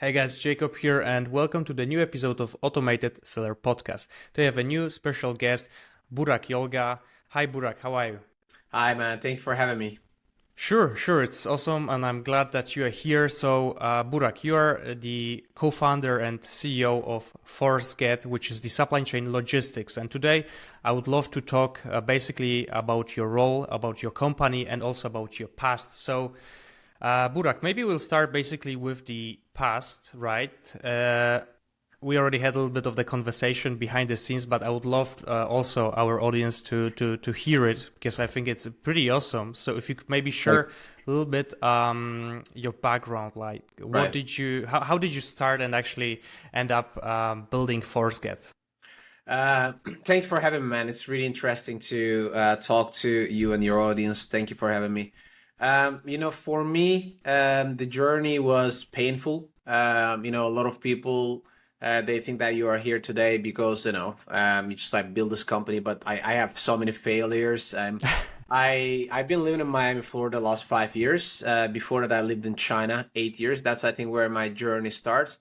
Hey guys, Jacob here, and welcome to the new episode of Automated Seller Podcast. Today I have a new special guest, Burak Yolga. Hi Burak, how are you? Hi man, thank you for having me. Sure, sure, it's awesome, and I'm glad that you are here. So, uh, Burak, you are the co-founder and CEO of ForceGet, which is the supply chain logistics. And today, I would love to talk uh, basically about your role, about your company, and also about your past. So. Uh, Burak, maybe we'll start basically with the past, right? Uh, we already had a little bit of the conversation behind the scenes, but I would love uh, also our audience to, to to hear it because I think it's pretty awesome. So if you could maybe share nice. a little bit um, your background, like what right. did you, how, how did you start and actually end up um, building ForceGet? Uh, thank you for having me, man. It's really interesting to uh, talk to you and your audience. Thank you for having me. Um, you know, for me, um, the journey was painful. Um, you know, a lot of people uh, they think that you are here today because you know um, you just like build this company, but I, I have so many failures. Um, I I've been living in Miami, Florida, the last five years. Uh, before that, I lived in China eight years. That's I think where my journey starts.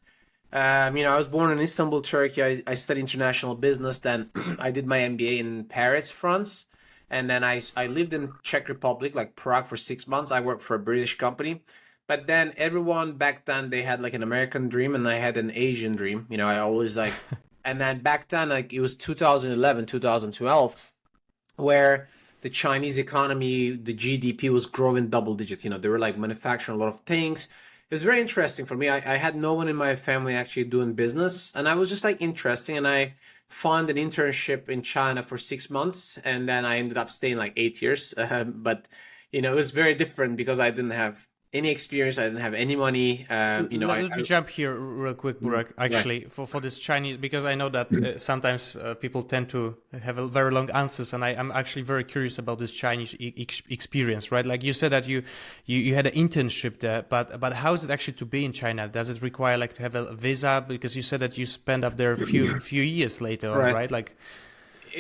Um, you know, I was born in Istanbul, Turkey. I, I studied international business. Then I did my MBA in Paris, France and then I I lived in Czech Republic, like Prague, for six months. I worked for a British company, but then everyone back then they had like an American dream, and I had an Asian dream. You know, I always like, and then back then like it was 2011, 2012, where the Chinese economy, the GDP was growing double digit. You know, they were like manufacturing a lot of things. It was very interesting for me. I, I had no one in my family actually doing business, and I was just like interesting, and I found an internship in China for six months, and then I ended up staying like eight years. Uh, but you know, it was very different because I didn't have any experience. I didn't have any money. Um, you know, let, I, me jump here real quick, Burak. Actually, right. for for this Chinese, because I know that uh, sometimes uh, people tend to have a very long answers, and I, am actually very curious about this Chinese e- experience. Right, like you said that you, you you had an internship there, but but how is it actually to be in China? Does it require like to have a visa? Because you said that you spent up there a few few years later, right? right? Like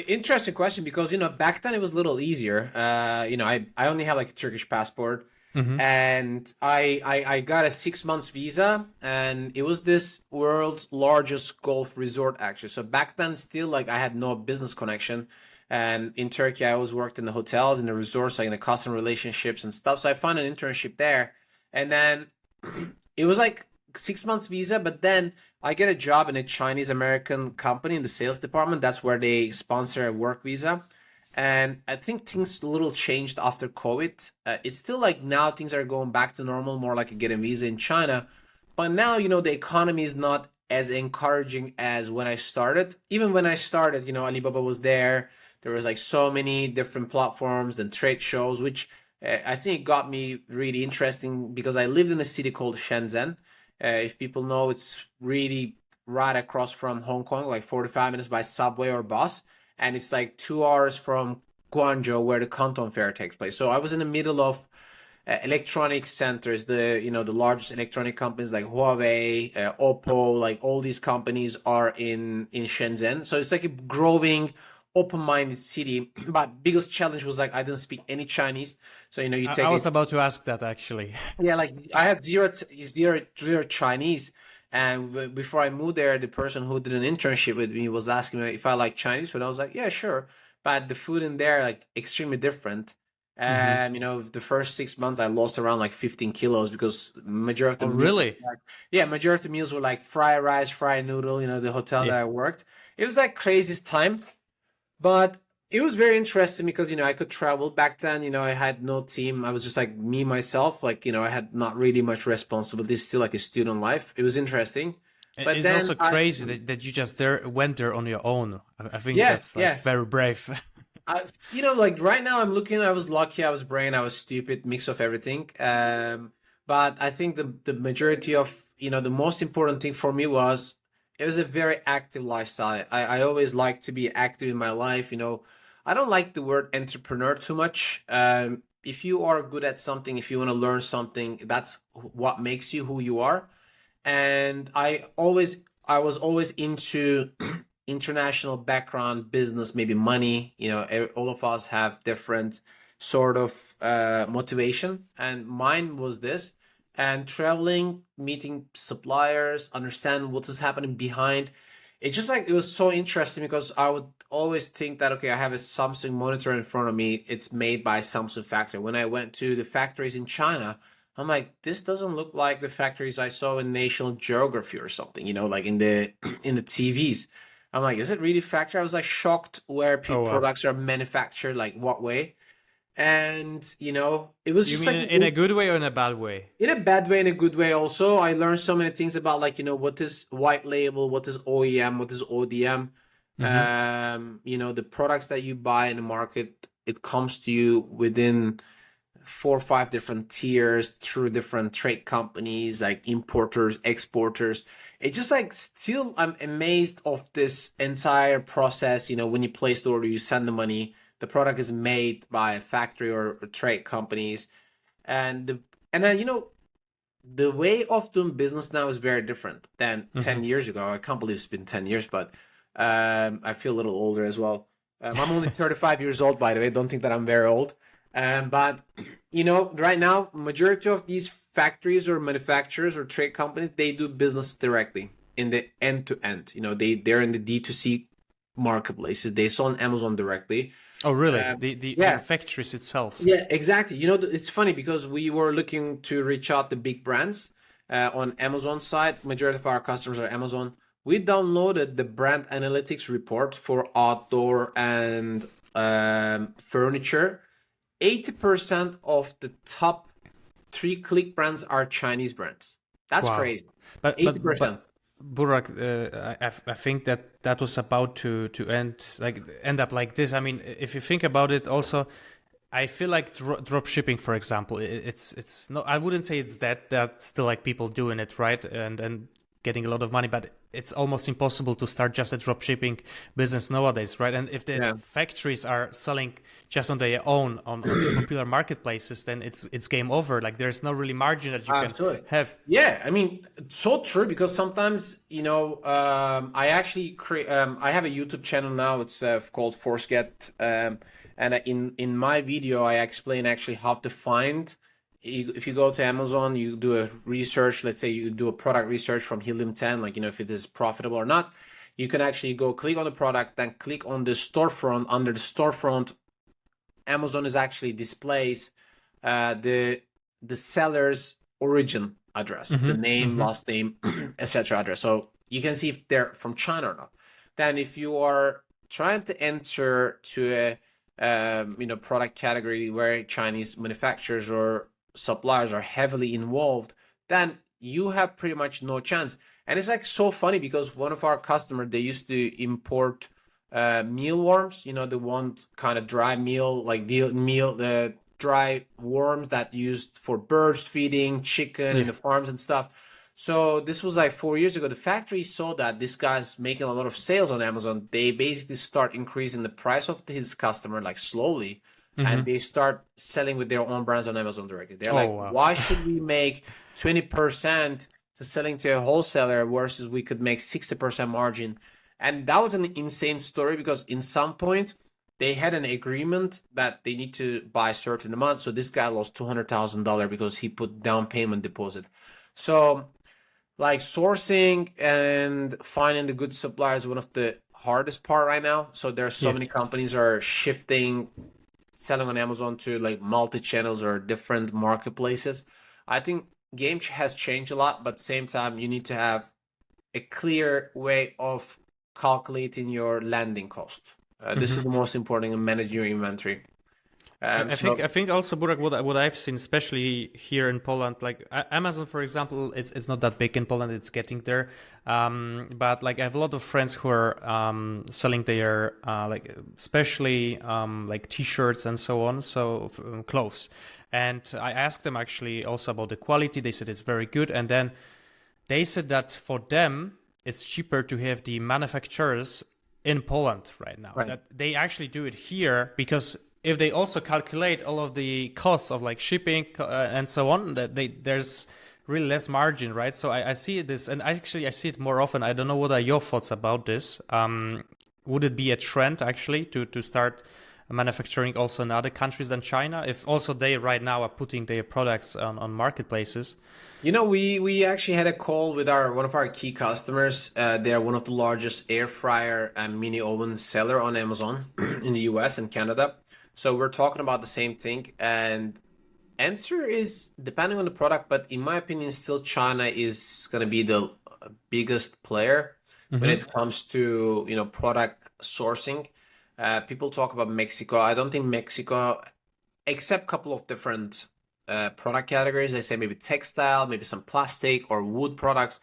interesting question because you know back then it was a little easier uh you know i i only had like a turkish passport Mm-hmm. And I, I, I got a six months visa, and it was this world's largest golf resort actually. So back then, still like I had no business connection, and in Turkey I always worked in the hotels, in the resorts, like in the customer relationships and stuff. So I found an internship there, and then it was like six months visa, but then I get a job in a Chinese American company in the sales department. That's where they sponsor a work visa and I think things a little changed after COVID. Uh, it's still like now things are going back to normal, more like a get a visa in China. But now, you know, the economy is not as encouraging as when I started. Even when I started, you know, Alibaba was there. There was like so many different platforms and trade shows, which uh, I think got me really interesting because I lived in a city called Shenzhen. Uh, if people know, it's really right across from Hong Kong, like 45 minutes by subway or bus and it's like two hours from Guangzhou where the Canton Fair takes place. So I was in the middle of uh, electronic centers, the you know the largest electronic companies like Huawei, uh, Oppo, like all these companies are in in Shenzhen. So it's like a growing open-minded city but biggest challenge was like i didn't speak any chinese so you know you take i was it, about to ask that actually yeah like i had zero zero zero chinese and before I moved there, the person who did an internship with me was asking me if I like Chinese food. I was like, yeah, sure. But the food in there like extremely different. And mm-hmm. you know, the first six months I lost around like 15 kilos because majority of the oh, really, like, yeah, majority of the meals were like fried rice, fried noodle. You know, the hotel yeah. that I worked, it was like craziest time. But it was very interesting because you know I could travel back then. You know I had no team. I was just like me myself. Like you know I had not really much responsibility. Still like a student life. It was interesting. But it's also crazy I, that, that you just there went there on your own. I think yeah, that's like yeah. very brave. I, you know, like right now I'm looking. I was lucky. I was brain. I was stupid. Mix of everything. Um, but I think the the majority of you know the most important thing for me was it was a very active lifestyle. I, I always like to be active in my life. You know, I don't like the word entrepreneur too much. Um, if you are good at something, if you want to learn something, that's what makes you who you are. And I always, I was always into international background, business, maybe money. You know, all of us have different sort of uh, motivation, and mine was this. And traveling, meeting suppliers, understand what is happening behind. It just like it was so interesting because I would always think that okay, I have a Samsung monitor in front of me. It's made by Samsung factory. When I went to the factories in China, I'm like, this doesn't look like the factories I saw in National Geography or something, you know, like in the in the TVs. I'm like, is it really factory? I was like shocked where oh, wow. products are manufactured, like what way. And you know, it was you just mean like in a good way or in a bad way? In a bad way, in a good way. Also, I learned so many things about like you know what is white label, what is OEM, what is ODM. Mm-hmm. Um, you know, the products that you buy in the market, it comes to you within four or five different tiers through different trade companies like importers exporters it just like still i'm amazed of this entire process you know when you place the order you send the money the product is made by a factory or, or trade companies and the and then you know the way of doing business now is very different than mm-hmm. 10 years ago i can't believe it's been 10 years but um, i feel a little older as well um, i'm only 35 years old by the way don't think that i'm very old um, but you know, right now, majority of these factories or manufacturers or trade companies they do business directly in the end to end. You know, they they're in the D two C marketplaces. They sell on Amazon directly. Oh, really? Uh, the the yeah. factories itself. Yeah, exactly. You know, it's funny because we were looking to reach out to big brands uh, on Amazon side. Majority of our customers are Amazon. We downloaded the brand analytics report for outdoor and um, furniture 80% of the top three click brands are Chinese brands. That's wow. crazy. But, 80%. But, but, Burak, uh, I, I think that that was about to, to end like end up like this. I mean, if you think about it, also, I feel like dro- drop shipping, for example, it's it's no, I wouldn't say it's that that still like people doing it right and and getting a lot of money, but it's almost impossible to start just a drop shipping business nowadays, right? And if the yeah. factories are selling just on their own on, on popular marketplaces, then it's it's game over. Like there's no really margin that you Absolutely. can have. Yeah, I mean, so true because sometimes you know um, I actually create. Um, I have a YouTube channel now. It's uh, called ForceGet, um, and in in my video I explain actually how to find if you go to Amazon, you do a research, let's say you do a product research from Helium 10, like, you know, if it is profitable or not, you can actually go click on the product, then click on the storefront. Under the storefront, Amazon is actually displays uh, the the seller's origin address, mm-hmm, the name, mm-hmm. last name, etc. address. So you can see if they're from China or not. Then if you are trying to enter to a um, you know product category where Chinese manufacturers or suppliers are heavily involved, then you have pretty much no chance. And it's like so funny because one of our customers they used to import uh, mealworms. You know, the one kind of dry meal, like the meal, the dry worms that used for birds feeding, chicken yeah. in the farms and stuff. So this was like four years ago. The factory saw that this guy's making a lot of sales on Amazon. They basically start increasing the price of his customer like slowly mm-hmm. and they start selling with their own brands on Amazon directly. They're oh, like, wow. why should we make 20% to selling to a wholesaler versus we could make 60% margin? And that was an insane story because in some point they had an agreement that they need to buy certain amount. So this guy lost $200,000 because he put down payment deposit. So like sourcing and finding the good suppliers is one of the hardest part right now. So there are so yeah. many companies are shifting selling on Amazon to like multi channels or different marketplaces. I think game has changed a lot, but same time you need to have a clear way of calculating your landing cost. Uh, mm-hmm. This is the most important in managing your inventory. Um, I so... think I think also Burak, what what I've seen, especially here in Poland, like Amazon, for example, it's it's not that big in Poland. It's getting there, um, but like I have a lot of friends who are um, selling their uh, like especially um, like T-shirts and so on, so um, clothes. And I asked them actually also about the quality. They said it's very good, and then they said that for them it's cheaper to have the manufacturers in Poland right now. Right. That they actually do it here because if they also calculate all of the costs of like shipping uh, and so on, that they there's really less margin, right? So I, I see this, and actually I see it more often. I don't know what are your thoughts about this. Um, would it be a trend actually to to start manufacturing also in other countries than China? If also they right now are putting their products on, on marketplaces. You know, we we actually had a call with our one of our key customers. Uh, they're one of the largest air fryer and mini oven seller on Amazon in the US and Canada. So we're talking about the same thing, and answer is depending on the product, but in my opinion, still China is going to be the biggest player mm-hmm. when it comes to you know product sourcing. Uh, people talk about Mexico. I don't think Mexico, except a couple of different uh, product categories. They say maybe textile, maybe some plastic or wood products.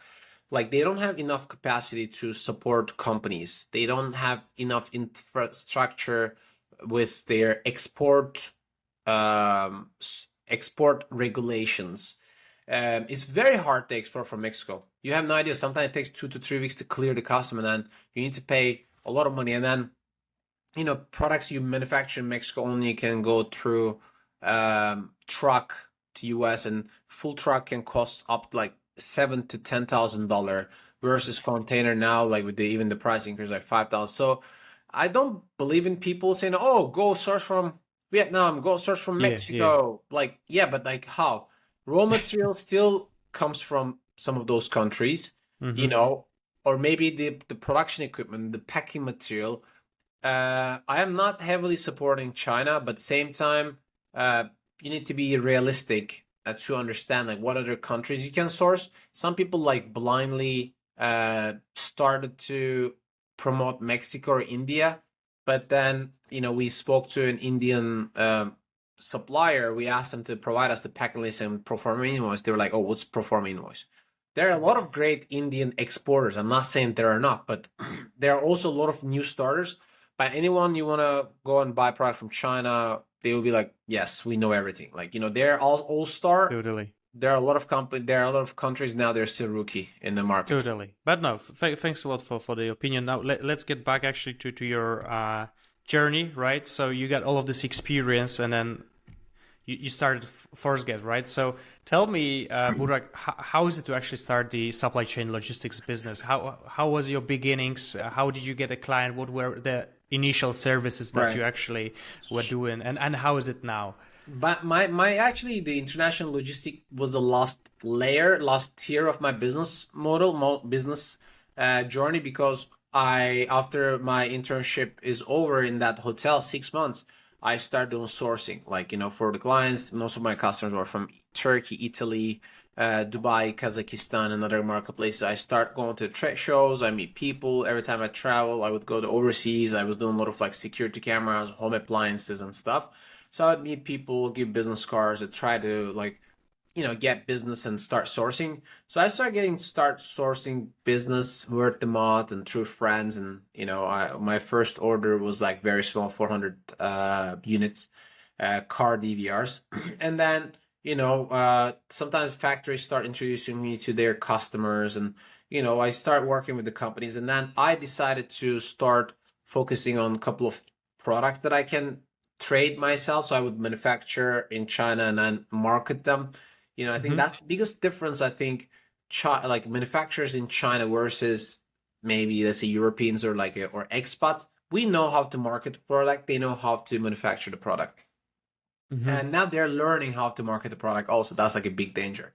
Like they don't have enough capacity to support companies. They don't have enough infrastructure with their export um, export regulations. Um, it's very hard to export from Mexico. You have no idea. Sometimes it takes two to three weeks to clear the custom, and then you need to pay a lot of money. And then, you know, products you manufacture in Mexico only can go through um, truck to US, and full truck can cost up like seven to ten thousand dollar versus container now, like with the even the price increase like five thousand. So I don't believe in people saying, "Oh, go source from Vietnam, go source from Mexico." Yeah, yeah. Like, yeah, but like how? Raw material still comes from some of those countries, mm-hmm. you know, or maybe the the production equipment, the packing material. Uh, I am not heavily supporting China, but same time, uh, you need to be realistic uh, to understand like what other countries you can source. Some people like blindly uh, started to promote Mexico or India, but then you know we spoke to an Indian um, supplier. We asked them to provide us the packing list and proforma invoice. They were like, "Oh, what's proforma invoice?" There are a lot of great Indian exporters. I'm not saying there are not, but there are also a lot of new starters. But anyone you want to go and buy product from China they will be like, yes, we know everything. Like you know, they're all all star. Totally. There are a lot of company. There are a lot of countries now. They're still rookie in the market. Totally. But no, f- thanks a lot for for the opinion. Now let, us get back actually to to your uh, journey, right? So you got all of this experience, and then you, you started ForceGet right? So tell me, uh, Burak, how, how is it to actually start the supply chain logistics business? How how was your beginnings? How did you get a client? What were the initial services that right. you actually were doing and, and how is it now but my my actually the international logistic was the last layer last tier of my business model business uh, journey because i after my internship is over in that hotel six months i start doing sourcing like you know for the clients most of my customers were from turkey italy uh, Dubai, Kazakhstan, and other marketplaces. I start going to trade shows. I meet people. Every time I travel, I would go to overseas. I was doing a lot of like security cameras, home appliances, and stuff. So I'd meet people, give business cards, and try to like, you know, get business and start sourcing. So I started getting start sourcing business word of mouth and through friends. And you know, I, my first order was like very small, 400 uh, units, uh, car DVRs, and then you know, uh, sometimes factories start introducing me to their customers, and you know, I start working with the companies, and then I decided to start focusing on a couple of products that I can trade myself. So I would manufacture in China and then market them. You know, I think mm-hmm. that's the biggest difference. I think, Chi- like manufacturers in China versus maybe let's say Europeans or like a, or expats. We know how to market the product. They know how to manufacture the product. Mm-hmm. And now they're learning how to market the product also. That's like a big danger.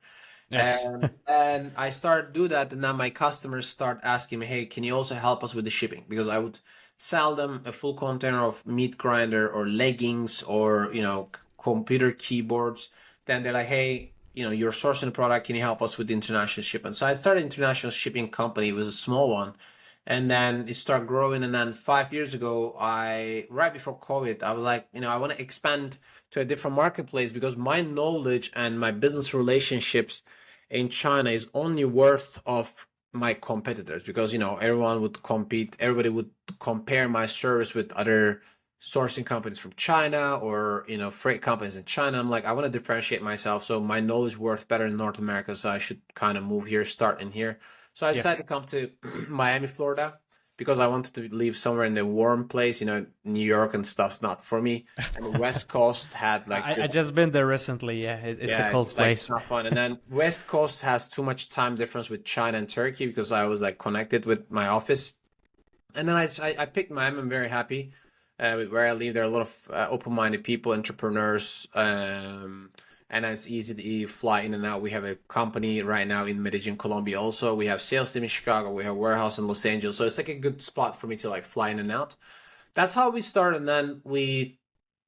Yeah. and, and I start do that, and now my customers start asking me, "Hey, can you also help us with the shipping?" Because I would sell them a full container of meat grinder or leggings or you know computer keyboards. Then they're like, "Hey, you know, you're sourcing the product. Can you help us with international shipping?" So I started international shipping company. It was a small one, and then it started growing and then five years ago i right before covid i was like you know i want to expand to a different marketplace because my knowledge and my business relationships in china is only worth of my competitors because you know everyone would compete everybody would compare my service with other sourcing companies from china or you know freight companies in china. I'm like i want to differentiate myself so my knowledge worth better in north america so i should kind of move here start in here. So I decided to come to Miami, Florida, because I wanted to live somewhere in a warm place. You know, New York and stuff's not for me. And West Coast had like I, just, I just been there recently. Yeah, it, it's yeah, a cold it's place. Like, not fun. And then West Coast has too much time difference with China and Turkey because I was like connected with my office. And then I I, I picked Miami. I'm very happy. uh, where I live, there are a lot of uh, open-minded people, entrepreneurs, um, and it's easy to fly in and out. We have a company right now in Medellin, Colombia. Also, we have sales team in Chicago. We have warehouse in Los Angeles, so it's like a good spot for me to like fly in and out. That's how we started. And then we,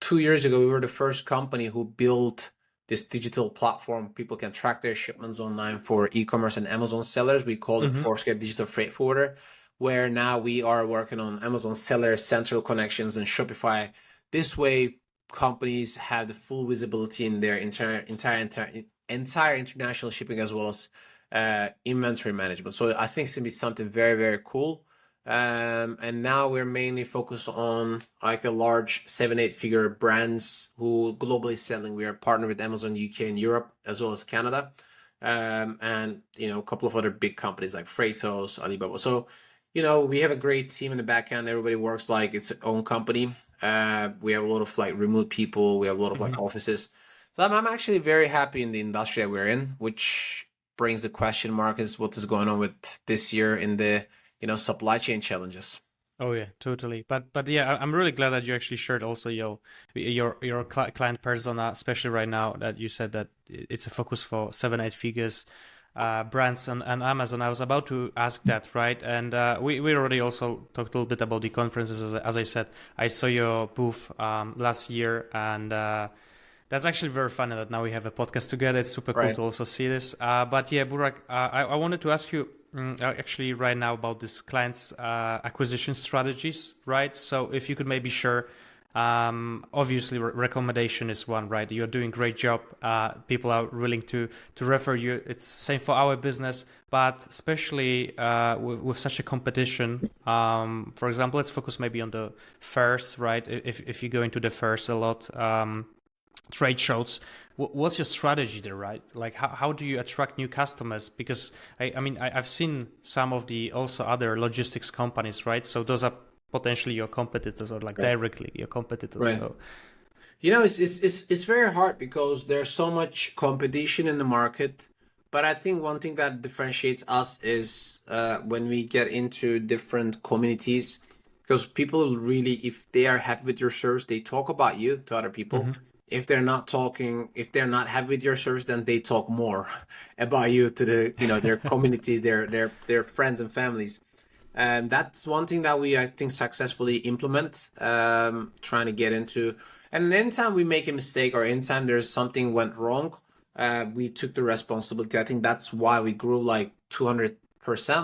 two years ago, we were the first company who built this digital platform. People can track their shipments online for e-commerce and Amazon sellers. We call mm-hmm. it Force-Get Digital Freight Forwarder where now we are working on Amazon Seller Central Connections and Shopify. This way, companies have the full visibility in their entire entire entire, entire international shipping as well as uh, inventory management. So I think it's gonna be something very very cool. Um, and now we're mainly focused on like a large seven eight figure brands who globally selling. We are partnered with Amazon UK and Europe as well as Canada, um, and you know a couple of other big companies like Freightos, Alibaba. So you know, we have a great team in the back end. Everybody works like its own company. Uh, we have a lot of like remote people. We have a lot of like mm-hmm. offices. So I'm, I'm actually very happy in the industry that we're in, which brings the question mark is what is going on with this year in the you know supply chain challenges. Oh yeah, totally. But but yeah, I'm really glad that you actually shared also your your your client persona, especially right now that you said that it's a focus for seven eight figures uh, brands and, on, Amazon. I was about to ask that, right? And uh, we, we already also talked a little bit about the conferences. As, as I said, I saw your booth um, last year, and uh, that's actually very funny that now we have a podcast together. It's super cool to also see this. Uh, but yeah, Burak, uh, I, I, wanted to ask you um, actually right now about this clients acquisition strategies, right? So if you could maybe share um, obviously, re- recommendation is one, right? You're doing great job. Uh, people are willing to to refer you. It's same for our business, but especially uh, with, with such a competition. Um, for example, let's focus maybe on the fairs, right? If if you go into the fairs a lot, um, trade shows. What's your strategy there, right? Like, how, how do you attract new customers? Because I, I mean, I, I've seen some of the also other logistics companies, right? So those are potentially your competitors or like right. directly your competitors. Right. So you know, it's, it's it's it's very hard because there's so much competition in the market. But I think one thing that differentiates us is uh, when we get into different communities, because people really, if they are happy with your service, they talk about you to other people. Mm-hmm. If they're not talking, if they're not happy with your service, then they talk more about you to the, you know, their community, their their their friends and families and that's one thing that we i think successfully implement um, trying to get into. And anytime we make a mistake or anytime there's something went wrong uh, we took the responsibility. I think that's why we grew like 200%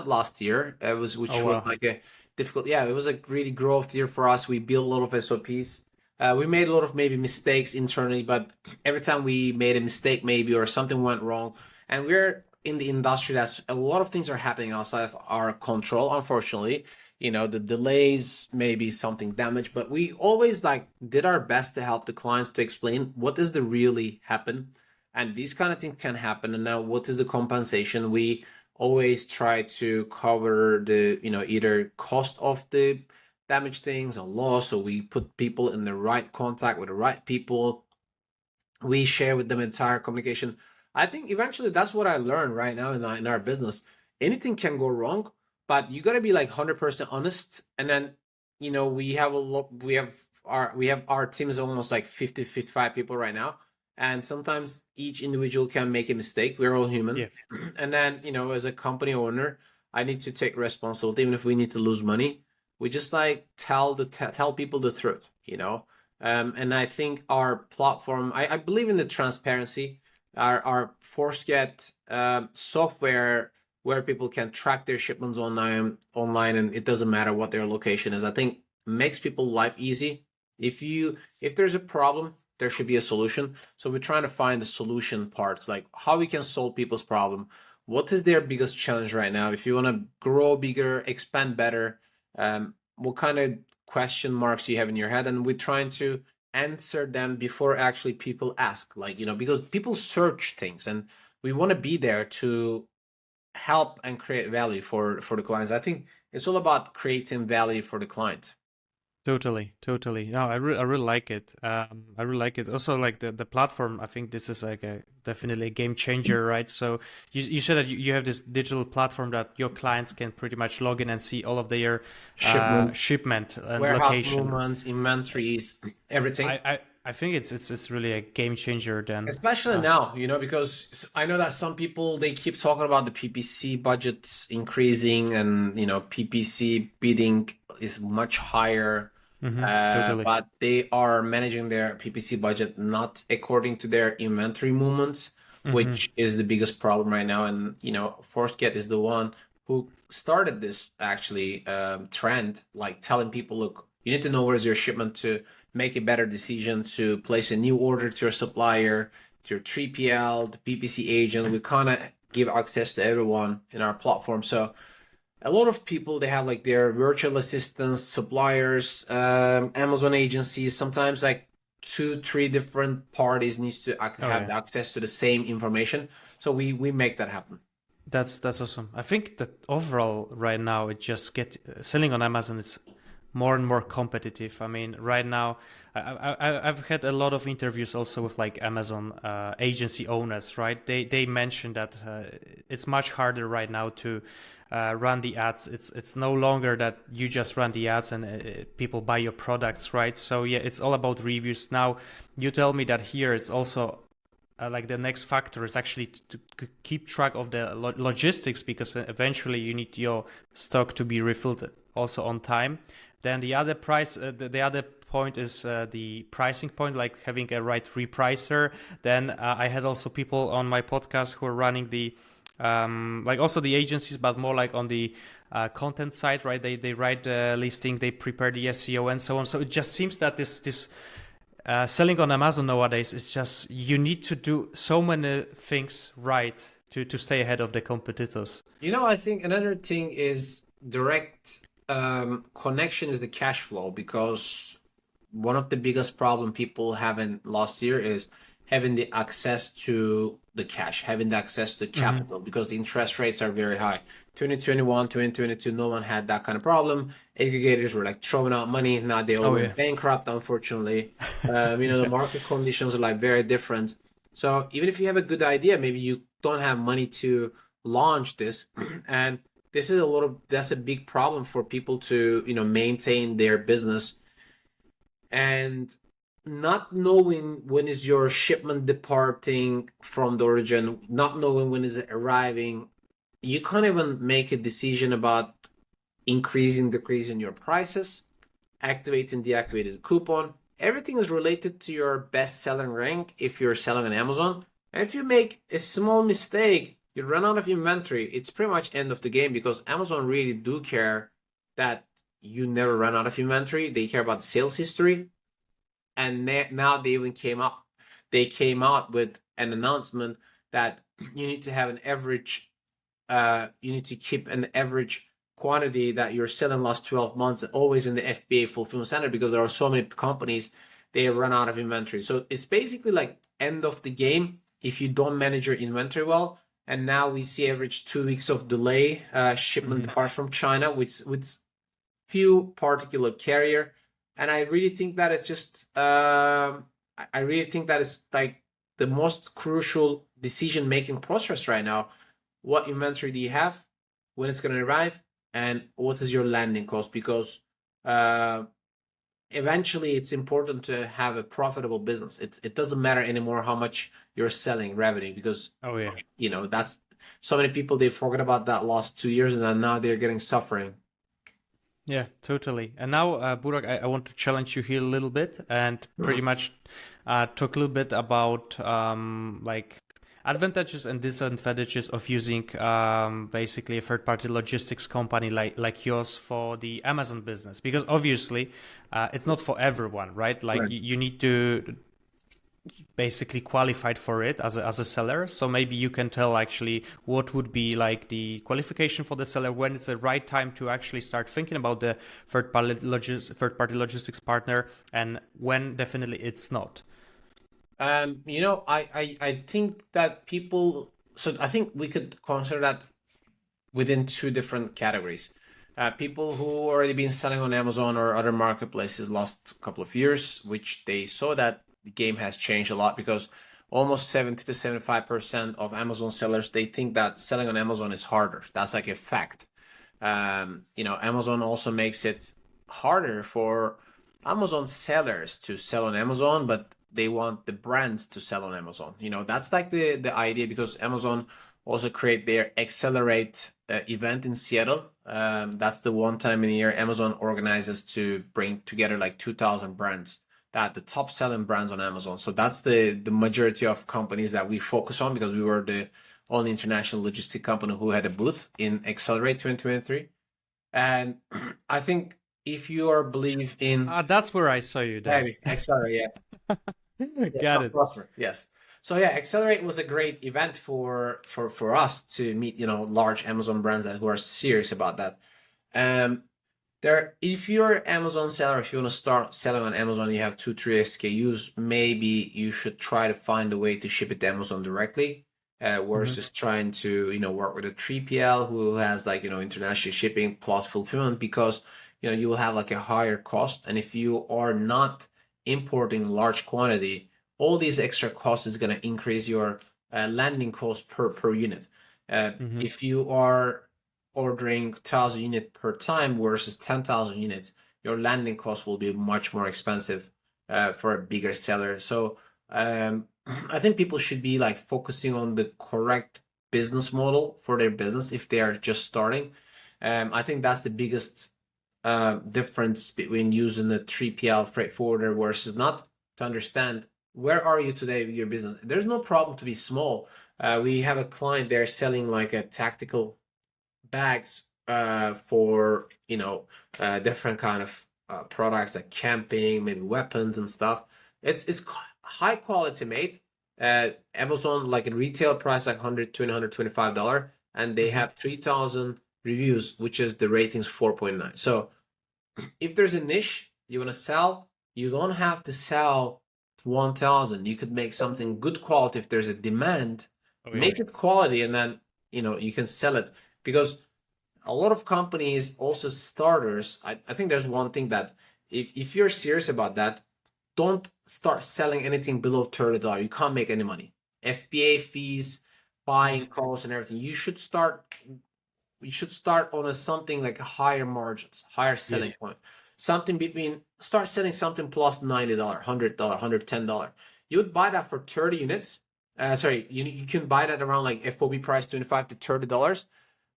last year. It was which oh, wow. was like a difficult yeah it was a really growth year for us. We built a lot of sops uh, we made a lot of maybe mistakes internally but every time we made a mistake maybe or something went wrong and we're in the industry that's a lot of things are happening outside of our control unfortunately. You know the delays maybe something damaged but we always like did our best to help the clients to explain what is the really happen and these kind of things can happen and now what is the compensation? We always try to cover the you know either cost of the damaged things or loss so we put people in the right contact with the right people. We share with them entire communication I think eventually that's what I learned right now in our, in our business. Anything can go wrong, but you got to be like 100% honest. And then, you know, we have a lot, we have our, we have our team is almost like 50, 55 people right now. And sometimes each individual can make a mistake. We're all human. Yeah. And then, you know, as a company owner, I need to take responsibility, even if we need to lose money. We just like tell the tell people the truth, you know. Um, and I think our platform, I, I believe in the transparency our our Force-Get uh, software where people can track their shipments online online and it doesn't matter what their location is. I think makes people life easy. If you if there's a problem, there should be a solution. So we're trying to find the solution parts, like how we can solve people's problem. What is their biggest challenge right now? If you want to grow bigger, expand better, um, what kind of question marks you have in your head? And we're trying to answer them before actually people ask like you know because people search things and we want to be there to help and create value for for the clients. I think it's all about creating value for the client Totally, totally. No, I, re- I really like it. Um, I really like it. Also, like the, the platform. I think this is like a definitely a game changer, right? So you, you said that you, you have this digital platform that your clients can pretty much log in and see all of their shipment, uh, shipment and warehouse location. movements, inventories, everything. I, I, I think it's it's it's really a game changer then. Especially uh, now, you know, because I know that some people they keep talking about the PPC budgets increasing and you know PPC bidding is much higher. Mm-hmm, uh, totally. But they are managing their PPC budget not according to their inventory movements, mm-hmm. which is the biggest problem right now. And you know, Forceget is the one who started this actually um, trend, like telling people, look, you need to know where's your shipment to make a better decision to place a new order to your supplier, to your 3PL, the PPC agent. We kind of give access to everyone in our platform. So a lot of people they have like their virtual assistants suppliers um, amazon agencies sometimes like two three different parties needs to have oh, yeah. access to the same information so we we make that happen that's that's awesome i think that overall right now it just get uh, selling on amazon is more and more competitive. I mean, right now, I, have had a lot of interviews also with like Amazon uh, agency owners. Right, they they mentioned that uh, it's much harder right now to uh, run the ads. It's it's no longer that you just run the ads and uh, people buy your products, right? So yeah, it's all about reviews. Now you tell me that here it's also uh, like the next factor is actually to, to keep track of the lo- logistics because uh, eventually you need your stock to be refilled also on time then the other price, uh, the, the, other point is uh, the pricing point, like having a right repricer. Then uh, I had also people on my podcast who are running the, um, like also the agencies, but more like on the uh, content side, right? They they write the listing, they prepare the SEO and so on. So it just seems that this this uh, selling on Amazon nowadays is just you need to do so many things right to to stay ahead of the competitors. You know, I think another thing is direct um, connection is the cash flow because one of the biggest problem people haven't last year is having the access to the cash, having the access to mm-hmm. capital mm-hmm. because the interest rates are very high. 2021, 2022, no one had that kind of problem. Aggregators were like throwing out money. Now they all oh, went yeah. bankrupt, unfortunately. um, you know, the market conditions are like very different. So even if you have a good idea, maybe you don't have money to launch this. and this is a little that's a big problem for people to you know maintain their business and not knowing when is your shipment departing from the origin not knowing when is it arriving you can't even make a decision about increasing decreasing your prices activating deactivated coupon everything is related to your best selling rank if you're selling on amazon and if you make a small mistake you run out of inventory, it's pretty much end of the game because Amazon really do care that you never run out of inventory. They care about sales history. And now they even came up, they came out with an announcement that you need to have an average, uh, you need to keep an average quantity that you're selling last 12 months always in the FBA fulfillment center because there are so many companies they run out of inventory. So it's basically like end of the game if you don't manage your inventory well and now we see average two weeks of delay uh, shipment mm-hmm. apart from China with with few particular carrier, and I really think that it's just uh, I really think that it's like the most crucial decision making process right now. What inventory do you have? When it's going to arrive? And what is your landing cost? Because uh, eventually it's important to have a profitable business. It's it doesn't matter anymore how much you're selling revenue because oh yeah, you know that's so many people they forgot about that last two years and now they're getting suffering. Yeah, totally. And now, uh, Burak, I, I, want to challenge you here a little bit and pretty much uh, talk a little bit about um, like advantages and disadvantages of using um, basically a third party logistics company like, like yours for the Amazon business? Because obviously uh, it's not for everyone, right? Like right. You, you, need to basically qualified for it as a, as a seller so maybe you can tell actually what would be like the qualification for the seller when it's the right time to actually start thinking about the third party, logis- third party logistics partner and when definitely it's not um, you know, I, I, I think that people, so I think we could consider that within two different categories. Uh, people who already been selling on Amazon or other marketplaces last couple of years, which they saw that the game has changed a lot because almost 70 to 75 percent of Amazon sellers they think that selling on Amazon is harder. That's like a fact. Um, you know, Amazon also makes it harder for Amazon sellers to sell on Amazon, but they want the brands to sell on Amazon. You know, that's like the the idea because Amazon also create their Accelerate uh, event in Seattle. Um, that's the one time in a year Amazon organizes to bring together like 2,000 brands that the top selling brands on Amazon. So that's the the majority of companies that we focus on because we were the only international logistic company who had a booth in Accelerate 2023. And I think if you are believe in uh, that's where I saw you. There. Maybe Accelerate, yeah. yeah Got it. Prosper, yes. So yeah, Accelerate was a great event for for for us to meet you know large Amazon brands that who are serious about that. Um, there, if you're Amazon seller, if you want to start selling on Amazon, you have two three SKUs. Maybe you should try to find a way to ship it to Amazon directly. Uh, versus mm-hmm. trying to you know work with a 3PL who has like you know international shipping plus fulfillment because you know you will have like a higher cost and if you are not importing large quantity all these extra costs is going to increase your uh, landing cost per per unit uh, mm-hmm. if you are ordering 1000 units per time versus 10000 units your landing cost will be much more expensive uh, for a bigger seller so um, i think people should be like focusing on the correct business model for their business if they are just starting um, i think that's the biggest uh, difference between using a 3PL freight forwarder versus not to understand where are you today with your business. There's no problem to be small. Uh, we have a client there selling like a tactical bags uh, for you know uh, different kind of uh, products like camping, maybe weapons and stuff. It's it's high quality made. Uh, Amazon like a retail price like 100 to 125 dollar, and they mm-hmm. have 3,000 reviews, which is the ratings 4.9. So if there's a niche you want to sell, you don't have to sell 1000. You could make something good quality if there's a demand, make it quality, and then you know you can sell it because a lot of companies also starters I, I think there's one thing that if, if you're serious about that don't start selling anything below $30 you can't make any money fba fees buying costs and everything you should start you should start on a something like higher margins, higher selling yeah. point. Something between start selling something plus plus ninety dollar, hundred dollar, hundred ten dollar. You would buy that for thirty units. Uh, sorry, you you can buy that around like FOB price twenty five to thirty dollars,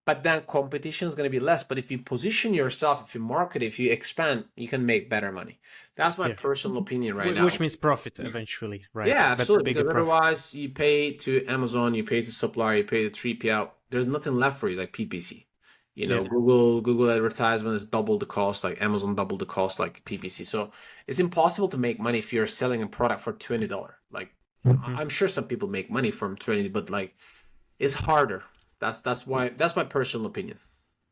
but then competition is going to be less. But if you position yourself, if you market, if you expand, you can make better money. That's my yeah. personal opinion right Which now. Which means profit eventually, right? Yeah, absolutely. Because otherwise, you pay to Amazon, you pay to supplier, you pay to three PL there's nothing left for you like PPC. You know, yeah. Google Google advertisement is double the cost, like Amazon double the cost, like PPC. So it's impossible to make money if you're selling a product for twenty dollar. Like mm-hmm. I'm sure some people make money from twenty, but like it's harder. That's that's why that's my personal opinion.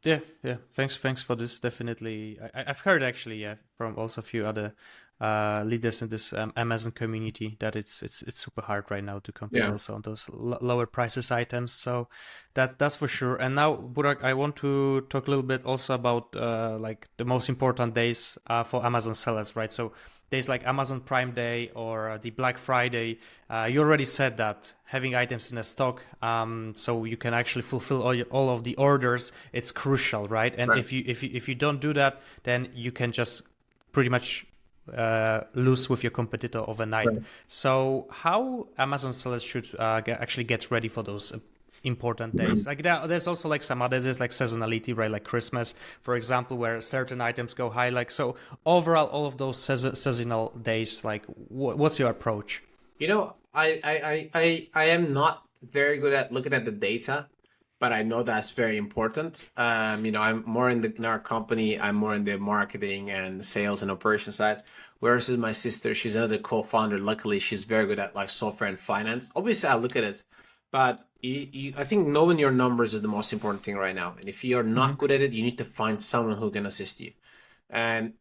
Yeah, yeah. Thanks, thanks for this. Definitely, I, have heard actually, yeah, from also a few other uh, leaders in this um, Amazon community that it's it's it's super hard right now to compete yeah. also on those l- lower prices items. So that that's for sure. And now, Burak, I want to talk a little bit also about uh, like the most important days uh, for Amazon sellers, right? So days like Amazon Prime Day or the Black Friday. Uh, you already said that having items in a stock, um, so you can actually fulfill all, all of the orders, it's crucial, right? And right. if you if you if you don't do that, then you can just pretty much uh, lose with your competitor overnight. Right. So, how Amazon sellers should uh, get, actually get ready for those important days? Like there, there's also like some other there's like seasonality, right? Like Christmas, for example, where certain items go high. Like so, overall, all of those seasonal days, like wh- what's your approach? You know, I, I I I am not very good at looking at the data but I know that's very important. Um, you know, I'm more in the in our company. I'm more in the marketing and sales and operation side. Whereas my sister, she's another co-founder. Luckily, she's very good at like software and finance. Obviously, I look at it, but you, you, I think knowing your numbers is the most important thing right now. And if you're not mm-hmm. good at it, you need to find someone who can assist you. And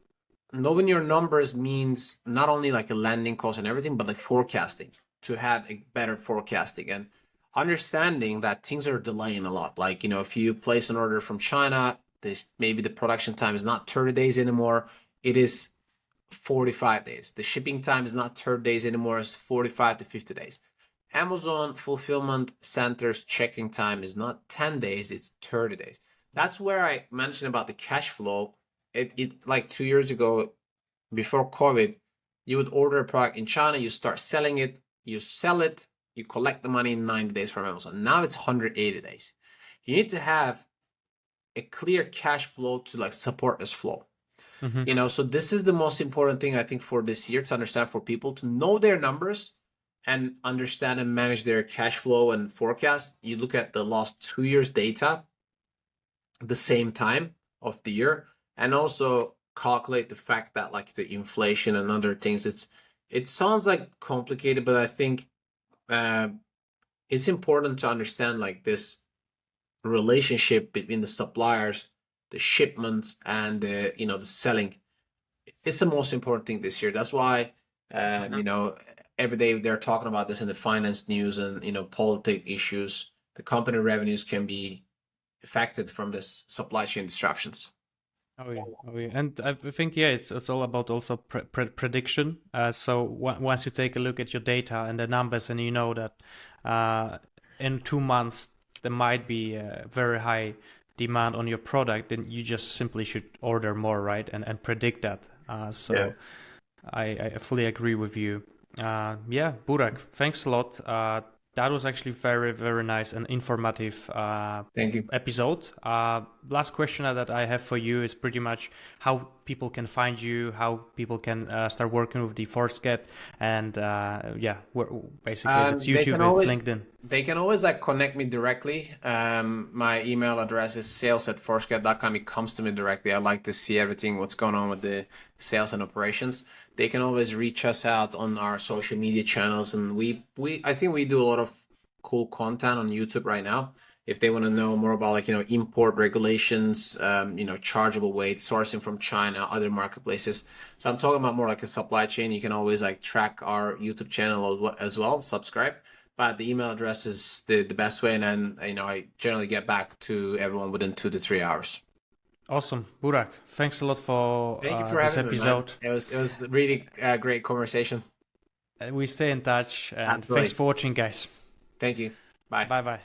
knowing your numbers means not only like a landing cost and everything, but like forecasting to have a better forecasting and understanding that things are delaying a lot. Like, you know, if you place an order from China, this maybe the production time is not 30 days anymore it is 45 days the shipping time is not 30 days anymore it's 45 to 50 days amazon fulfillment centers checking time is not 10 days it's 30 days that's where i mentioned about the cash flow it, it like two years ago before covid you would order a product in china you start selling it you sell it you collect the money in 90 days from amazon now it's 180 days you need to have a clear cash flow to like support this flow. Mm-hmm. You know, so this is the most important thing I think for this year to understand for people to know their numbers and understand and manage their cash flow and forecast. You look at the last two years data, the same time of the year, and also calculate the fact that like the inflation and other things. It's it sounds like complicated, but I think uh, it's important to understand like this relationship between the suppliers, the shipments, and the you know the selling. It's the most important thing this year. That's why um, mm-hmm. you know every day they're talking about this in the finance news and you know politic issues. The company revenues can be affected from this supply chain disruptions. Oh yeah, oh yeah, and I think yeah, it's it's all about also pre- pre- prediction. Uh, so w- once you take a look at your data and the numbers, and you know that uh, in two months there might be a very high demand on your product, then you just simply should order more, right? And and predict that. Uh, so yeah. I, I fully agree with you. Uh, yeah, Burak, thanks a lot. Uh, that was actually very very nice and informative uh, thank you. episode. Uh, last question that i have for you is pretty much how people can find you how people can uh, start working with the ForceGet and uh, yeah basically um, it's youtube always, it's linkedin they can always like connect me directly. Um, my email address is sales at forceget.com it comes to me directly. I like to see everything what's going on with the sales and operations. They can always reach us out on our social media channels and we we i think we do a lot of cool content on youtube right now. If they want to know more about like you know import regulations um, you know chargeable weight sourcing from china other marketplaces. So i'm talking about more like a supply chain. You can always like track our youtube channel as well subscribe but the email address is the, the best way and then you know i generally get back to everyone within two to three hours Awesome, Burak. Thanks a lot for, Thank you uh, for this episode. Me, it was it was really uh, great conversation. Uh, we stay in touch, and Absolutely. thanks for watching, guys. Thank you. Bye. Bye. Bye.